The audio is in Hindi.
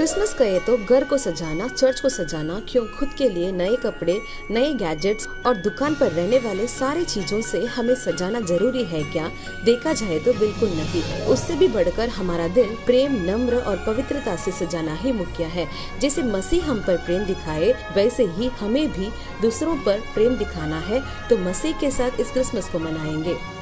क्रिसमस कहे तो घर को सजाना, चर्च को सजाना, क्यों? खुद के लिए नए कपड़े, नए गैजेट्स और दुकान पर रहने वाले सारी चीज़ों से हमें सजाना ज़रूरी है क्या? देखा जाए तो बिल्कुल नहीं। उससे भी बढ़कर हमारा दिल प्रेम, नम्र और पवित्रता से सजाना ही मुख्य है। जैसे मसीह हम पर प्रेम दिखाए, वैसे ही हमें भी दूसरों पर प्रेम दिखाना है। तो मसीह के साथ इस क्रिसमस को मनाएँगे।